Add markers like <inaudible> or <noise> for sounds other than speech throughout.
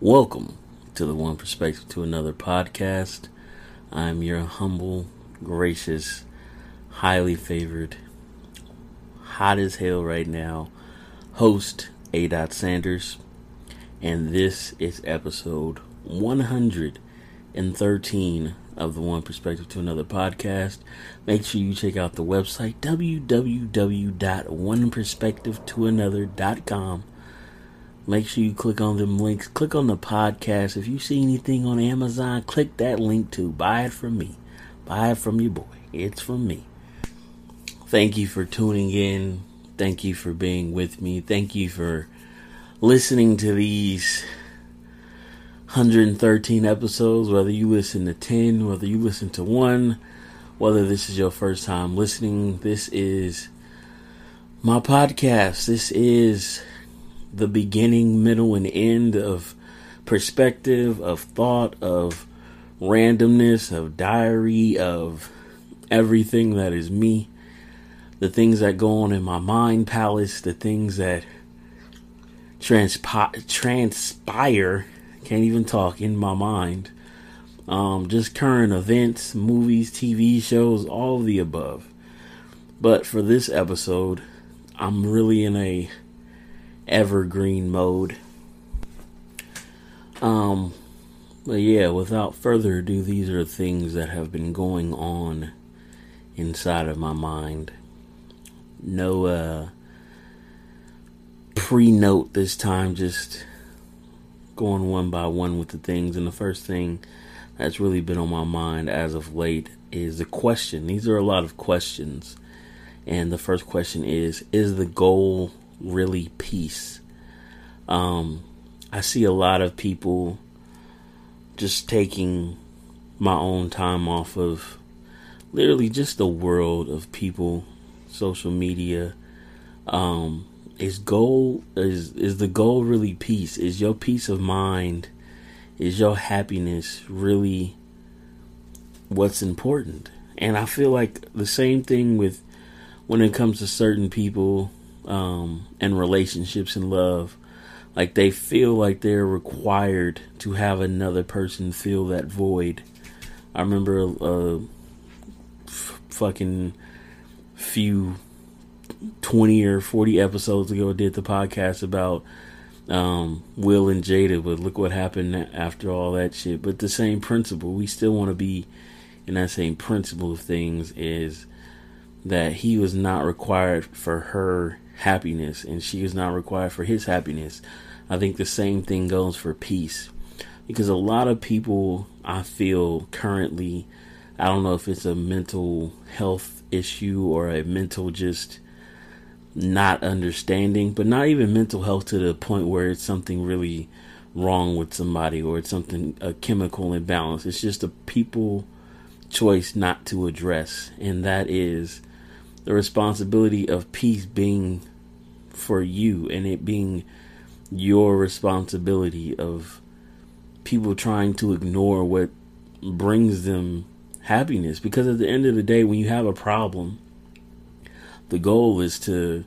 Welcome to the One Perspective to Another podcast. I'm your humble, gracious, highly favored, hot as hell right now host A. Dot Sanders, and this is episode 113 of the One Perspective to Another podcast. Make sure you check out the website www.oneperspectivetoanother.com. Make sure you click on them links. Click on the podcast. If you see anything on Amazon, click that link to Buy it from me. Buy it from your boy. It's from me. Thank you for tuning in. Thank you for being with me. Thank you for listening to these 113 episodes, whether you listen to 10, whether you listen to one, whether this is your first time listening. This is my podcast. This is the beginning, middle, and end of perspective, of thought, of randomness, of diary, of everything that is me. The things that go on in my mind palace, the things that transpi- transpire, can't even talk in my mind. Um, just current events, movies, TV shows, all of the above. But for this episode, I'm really in a evergreen mode. Um, but yeah, without further ado, these are things that have been going on inside of my mind. No uh, pre note this time, just going one by one with the things. And the first thing that's really been on my mind as of late is the question. These are a lot of questions. And the first question is Is the goal really peace? Um, I see a lot of people just taking my own time off of literally just the world of people, social media. Um, is goal is is the goal really peace? Is your peace of mind? Is your happiness really what's important? And I feel like the same thing with when it comes to certain people um, and relationships and love. Like they feel like they're required to have another person fill that void. I remember a, f- fucking few 20 or 40 episodes ago did the podcast about um, Will and Jada, but look what happened after all that shit. But the same principle, we still want to be in that same principle of things is that he was not required for her happiness and she is not required for his happiness. I think the same thing goes for peace. Because a lot of people I feel currently I don't know if it's a mental health issue or a mental just not understanding, but not even mental health to the point where it's something really wrong with somebody or it's something a chemical imbalance. It's just a people choice not to address, and that is the responsibility of peace being for you and it being your responsibility of people trying to ignore what brings them happiness. Because at the end of the day when you have a problem the goal is to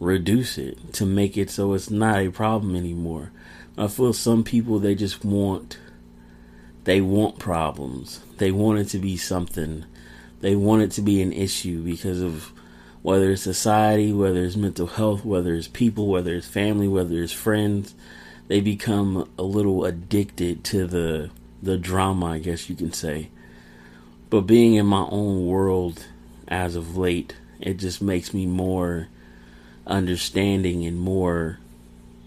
reduce it to make it so it's not a problem anymore. I feel some people they just want they want problems. They want it to be something. They want it to be an issue because of whether it's society whether it's mental health whether it's people whether it's family whether it's friends they become a little addicted to the the drama i guess you can say but being in my own world as of late it just makes me more understanding and more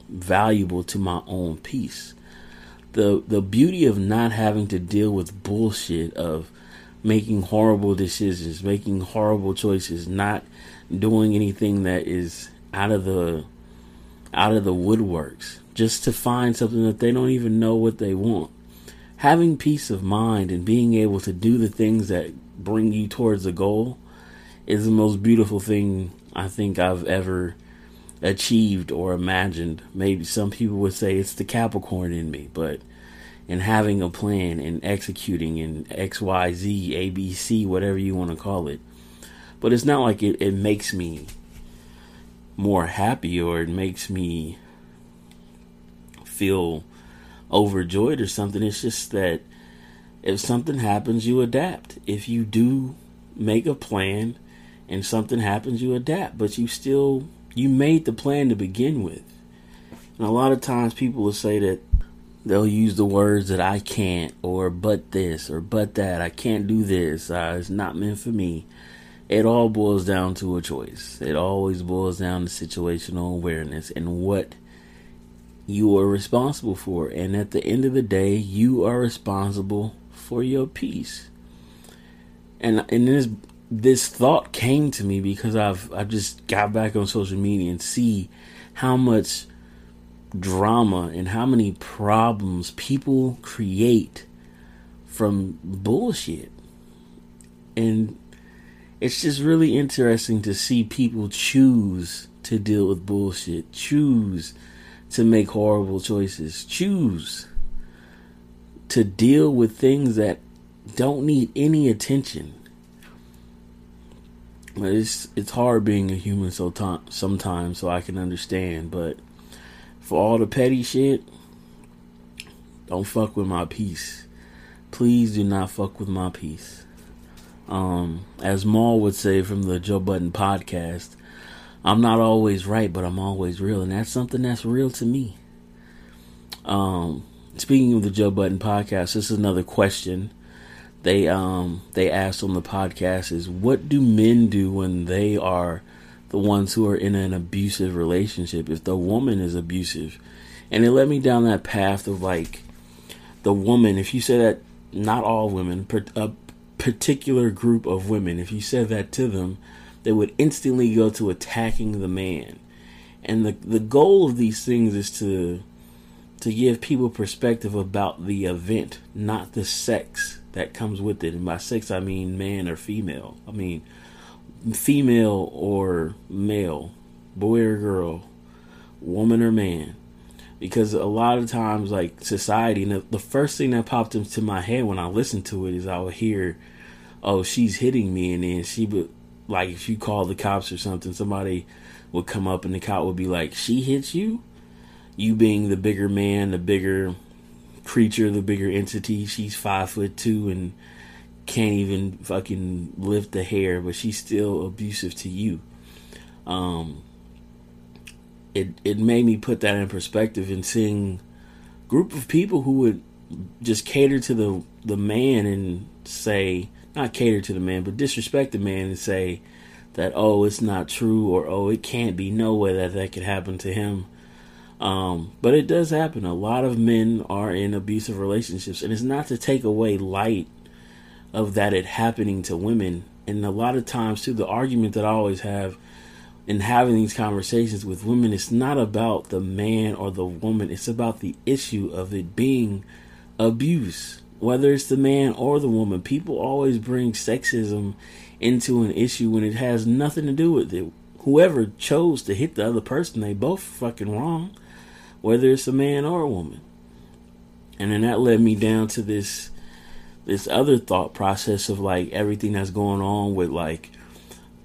valuable to my own peace. The the beauty of not having to deal with bullshit of making horrible decisions, making horrible choices, not doing anything that is out of the out of the woodworks just to find something that they don't even know what they want. Having peace of mind and being able to do the things that bring you towards a goal is the most beautiful thing I think I've ever achieved or imagined. Maybe some people would say it's the Capricorn in me, but in having a plan and executing in X, Y, Z, A, B, C, whatever you want to call it. But it's not like it, it makes me more happy or it makes me feel overjoyed or something. It's just that if something happens, you adapt. If you do make a plan and something happens, you adapt. But you still you made the plan to begin with. And a lot of times people will say that they'll use the words that I can't or but this or but that. I can't do this. Uh, it's not meant for me. It all boils down to a choice. It always boils down to situational awareness and what you are responsible for. And at the end of the day, you are responsible for your peace. And and this this thought came to me because I've I just got back on social media and see how much drama and how many problems people create from bullshit. And it's just really interesting to see people choose to deal with bullshit, choose to make horrible choices, choose to deal with things that don't need any attention. It's it's hard being a human so t- sometimes, so I can understand. But for all the petty shit, don't fuck with my peace. Please do not fuck with my peace. Um, as Mal would say from the Joe Budden podcast, I'm not always right, but I'm always real, and that's something that's real to me. Um, speaking of the Joe Budden podcast, this is another question they um they asked on the podcast is what do men do when they are the ones who are in an abusive relationship if the woman is abusive. And it led me down that path of like the woman if you say that not all women a particular group of women if you said that to them they would instantly go to attacking the man. And the the goal of these things is to to give people perspective about the event not the sex that comes with it. And by sex i mean man or female. I mean female or male, boy or girl, woman or man. Because a lot of times, like society, the, the first thing that popped into my head when I listened to it is I would hear, "Oh, she's hitting me," and then she would, like, if you call the cops or something, somebody would come up and the cop would be like, "She hits you," you being the bigger man, the bigger creature, the bigger entity. She's five foot two and can't even fucking lift a hair, but she's still abusive to you. Um, it it made me put that in perspective and seeing group of people who would just cater to the the man and say not cater to the man, but disrespect the man and say that oh it's not true or oh it can't be no way that that could happen to him. Um, but it does happen. A lot of men are in abusive relationships, and it's not to take away light of that it happening to women. And a lot of times, too, the argument that I always have in having these conversations with women, it's not about the man or the woman, it's about the issue of it being abuse. Whether it's the man or the woman, people always bring sexism into an issue when it has nothing to do with it. Whoever chose to hit the other person, they both fucking wrong, whether it's a man or a woman. And then that led me down to this this other thought process of like everything that's going on with like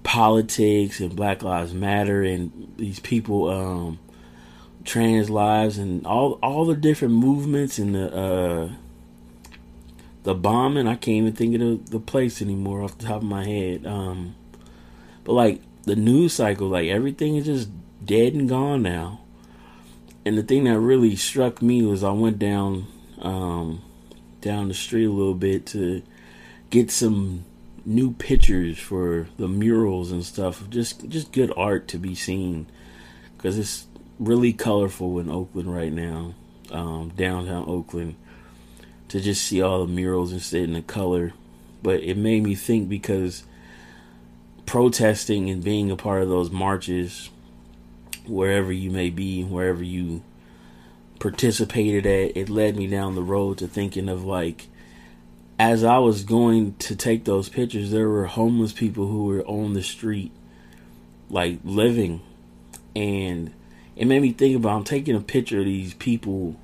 politics and Black Lives Matter and these people um trans lives and all all the different movements and the uh the bombing. I can't even think of the, the place anymore off the top of my head. Um but like the news cycle like everything is just dead and gone now. And the thing that really struck me was I went down um down the street a little bit to get some new pictures for the murals and stuff. Just just good art to be seen because it's really colorful in Oakland right now, um, downtown Oakland. To just see all the murals and sit in the color, but it made me think because protesting and being a part of those marches, wherever you may be, wherever you participated at, it led me down the road to thinking of like, as I was going to take those pictures, there were homeless people who were on the street, like living. And it made me think about I'm taking a picture of these people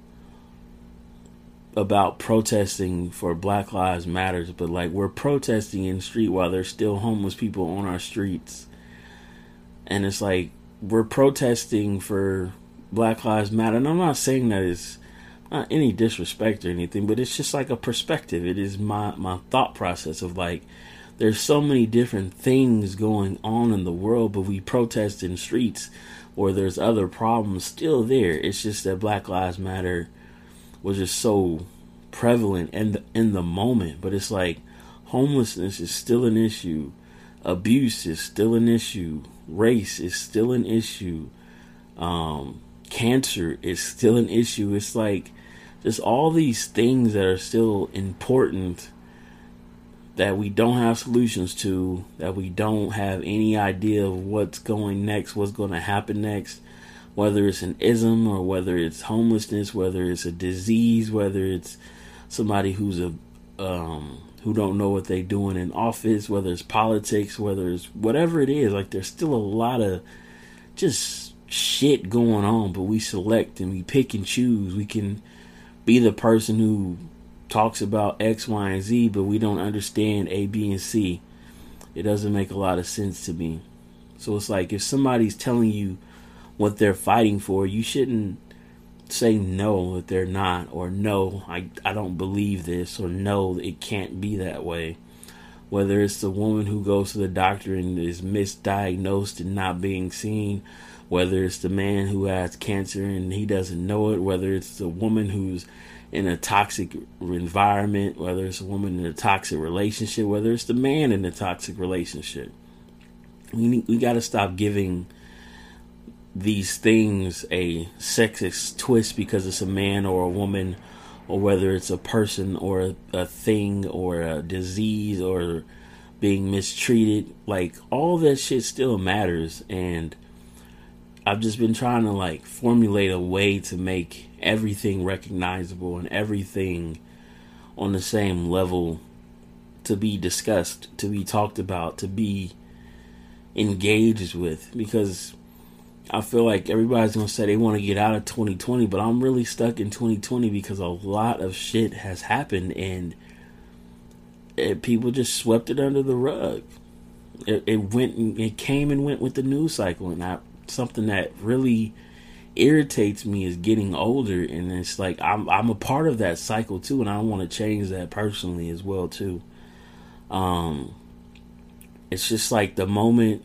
about protesting for Black Lives Matters, but like we're protesting in the street while there's still homeless people on our streets. And it's like we're protesting for Black Lives Matter. And I'm not saying that it's not any disrespect or anything, but it's just like a perspective. It is my my thought process of like there's so many different things going on in the world, but we protest in streets or there's other problems still there. It's just that Black Lives Matter was just so prevalent in the, in the moment, but it's like homelessness is still an issue, abuse is still an issue, race is still an issue, um, cancer is still an issue. It's like just all these things that are still important that we don't have solutions to, that we don't have any idea of what's going next, what's going to happen next, whether it's an ism or whether it's homelessness, whether it's a disease, whether it's somebody who's a um, who don't know what they're doing in office, whether it's politics, whether it's whatever it is. Like there's still a lot of just shit going on, but we select and we pick and choose. We can be the person who talks about X, Y, and Z, but we don't understand A, B, and C. It doesn't make a lot of sense to me. So it's like if somebody's telling you what they're fighting for, you shouldn't say no that they're not, or no, I, I don't believe this, or no, it can't be that way. Whether it's the woman who goes to the doctor and is misdiagnosed and not being seen, whether it's the man who has cancer and he doesn't know it, whether it's the woman who's in a toxic environment, whether it's a woman in a toxic relationship, whether it's the man in a toxic relationship. We we got to stop giving these things a sexist twist because it's a man or a woman or whether it's a person or a, a thing or a disease or being mistreated like all that shit still matters and I've just been trying to like formulate a way to make everything recognizable and everything on the same level to be discussed, to be talked about, to be engaged with because I feel like everybody's going to say they want to get out of 2020, but I'm really stuck in 2020 because a lot of shit has happened and it, people just swept it under the rug. It, it went, it came and went with the news cycle, and I something that really irritates me is getting older and it's like I'm I'm a part of that cycle too and I want to change that personally as well too. Um it's just like the moment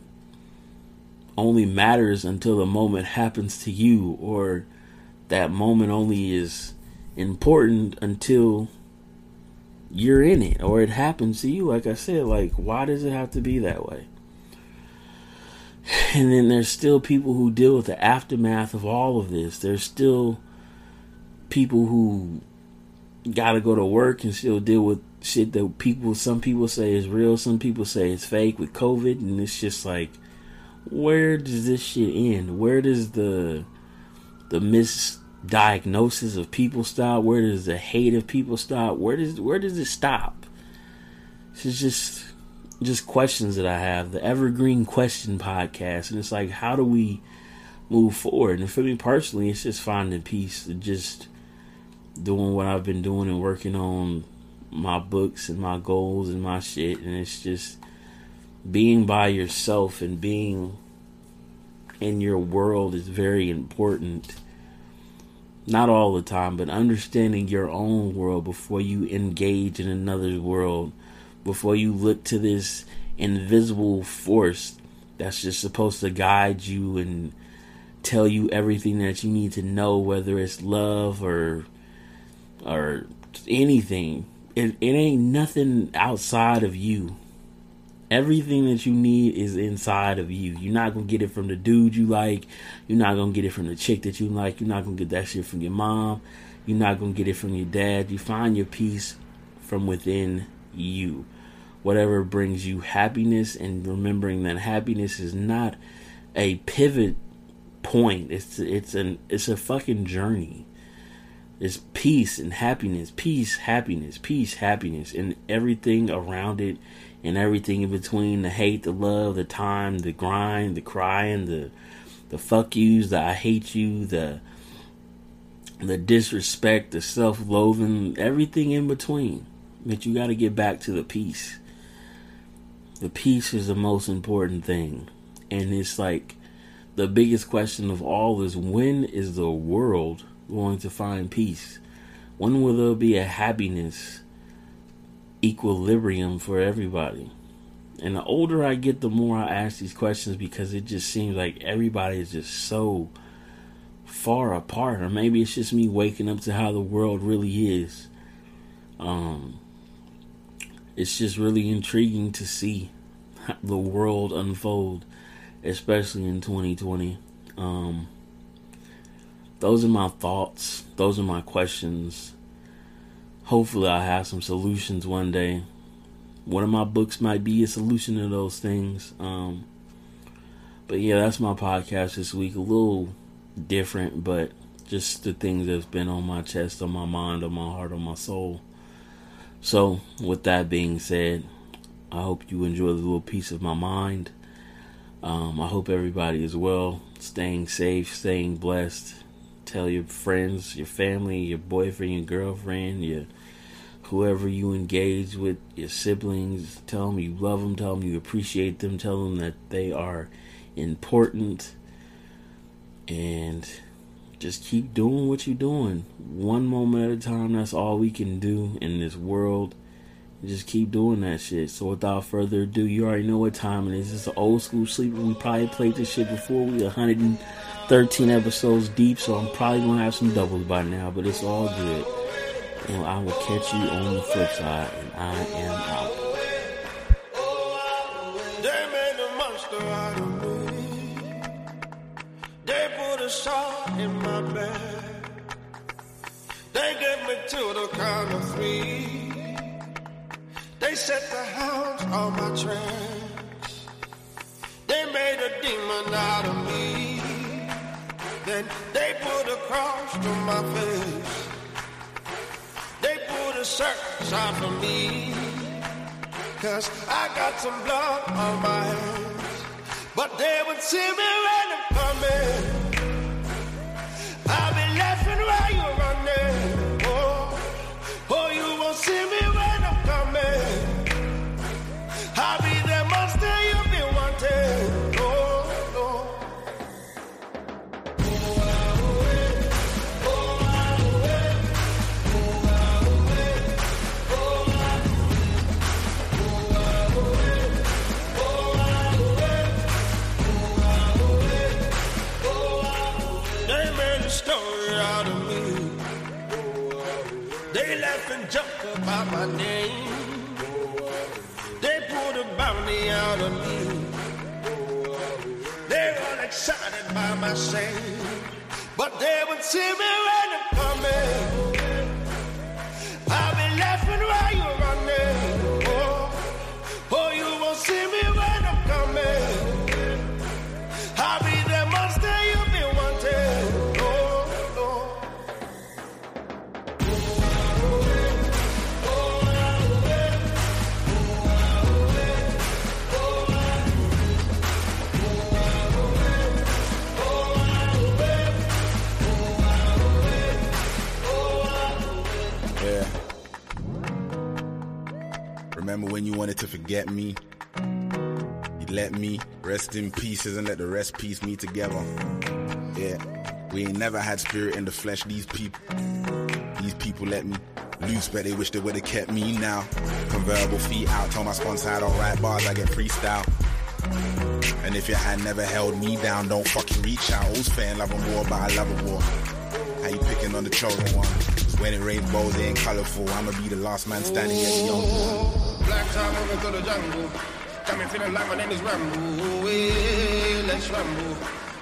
only matters until the moment happens to you or that moment only is important until you're in it or it happens to you like I said like why does it have to be that way? <laughs> And then there's still people who deal with the aftermath of all of this. There's still people who got to go to work and still deal with shit that people, some people say is real, some people say it's fake with COVID. And it's just like, where does this shit end? Where does the, the misdiagnosis of people stop? Where does the hate of people stop? Where does, where does it stop? It's just, just questions that I have, the Evergreen Question podcast, and it's like, how do we move forward? And for me personally, it's just finding peace, just doing what I've been doing and working on my books and my goals and my shit, and it's just being by yourself and being in your world is very important. Not all the time, but understanding your own world before you engage in another's world before you look to this invisible force that's just supposed to guide you and tell you everything that you need to know, whether it's love or or anything. It, it ain't nothing outside of you. Everything that you need is inside of you. You're not gonna get it from the dude you like. You're not gonna get it from the chick that you like. You're not gonna get that shit from your mom. You're not gonna get it from your dad. You find your peace from within you whatever brings you happiness and remembering that happiness is not a pivot point. It's it's an it's a fucking journey. It's peace and happiness peace happiness peace happiness and everything around it and everything in between the hate the love the time the grind the crying the the fuck yous the i hate you the the disrespect the self-loathing everything in between. But you got to get back to the peace the peace is the most important thing. And it's like the biggest question of all is when is the world going to find peace? When will there be a happiness equilibrium for everybody? And the older I get, the more I ask these questions because it just seems like everybody is just so far apart. Or maybe it's just me waking up to how the world really is. Um, it's just really intriguing to see the world unfold, especially in 2020. Um, those are my thoughts. Those are my questions. Hopefully, I have some solutions one day. One of my books might be a solution to those things. Um, but yeah, that's my podcast this week. A little different, but just the things that's been on my chest, on my mind, on my heart, on my soul. So, with that being said, I hope you enjoy the little piece of my mind. Um, I hope everybody is well, staying safe, staying blessed. Tell your friends, your family, your boyfriend, your girlfriend, your whoever you engage with, your siblings. Tell them you love them. Tell them you appreciate them. Tell them that they are important. And just keep doing what you're doing. One moment at a time, that's all we can do in this world. Just keep doing that shit. So without further ado, you already know what time it is. It's an old school sleeper. We probably played this shit before. We 113 episodes deep, so I'm probably gonna have some doubles by now, but it's all good. And I will catch you on the flip side, and I am out. in my bed. They me to the of. They set the hounds on my tracks. They made a demon out of me. Then they put a cross to my face. They put a circus out for me. Cause I got some blood on my hands. But they would see me when I'm coming. About my name. They pulled a bounty out of me. They're all excited by my shame, but they would see me when wanted to forget me. You let me rest in pieces and let the rest piece me together. Yeah, we ain't never had spirit in the flesh. These people, these people let me loose, but they wish they would've kept me now. Convertible feet out, told my sponsor I don't write bars, I get freestyle. And if your hand never held me down, don't fucking reach out. All's fair in love and war, but I love a war. How you picking on the chosen one? Cause when it rainbows, they ain't colorful. I'ma be the last man standing at the young one. Black time moving through the jungle. Got me feeling like my name is Rambo. Way, let's ramble.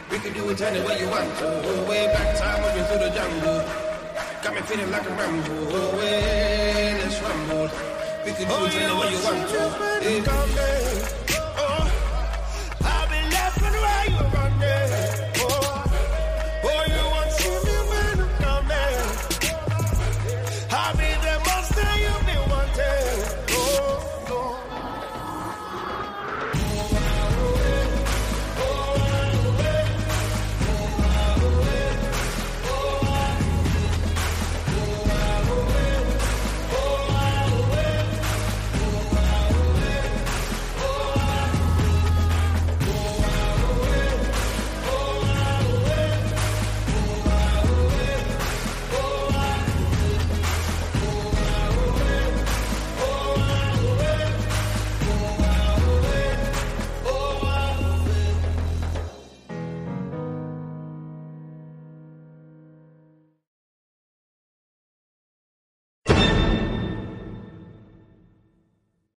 We can do it any way you want to. Way back time moving through the jungle. Got me feeling like a Rambo. Way, let's ramble. We can do it any way you want to.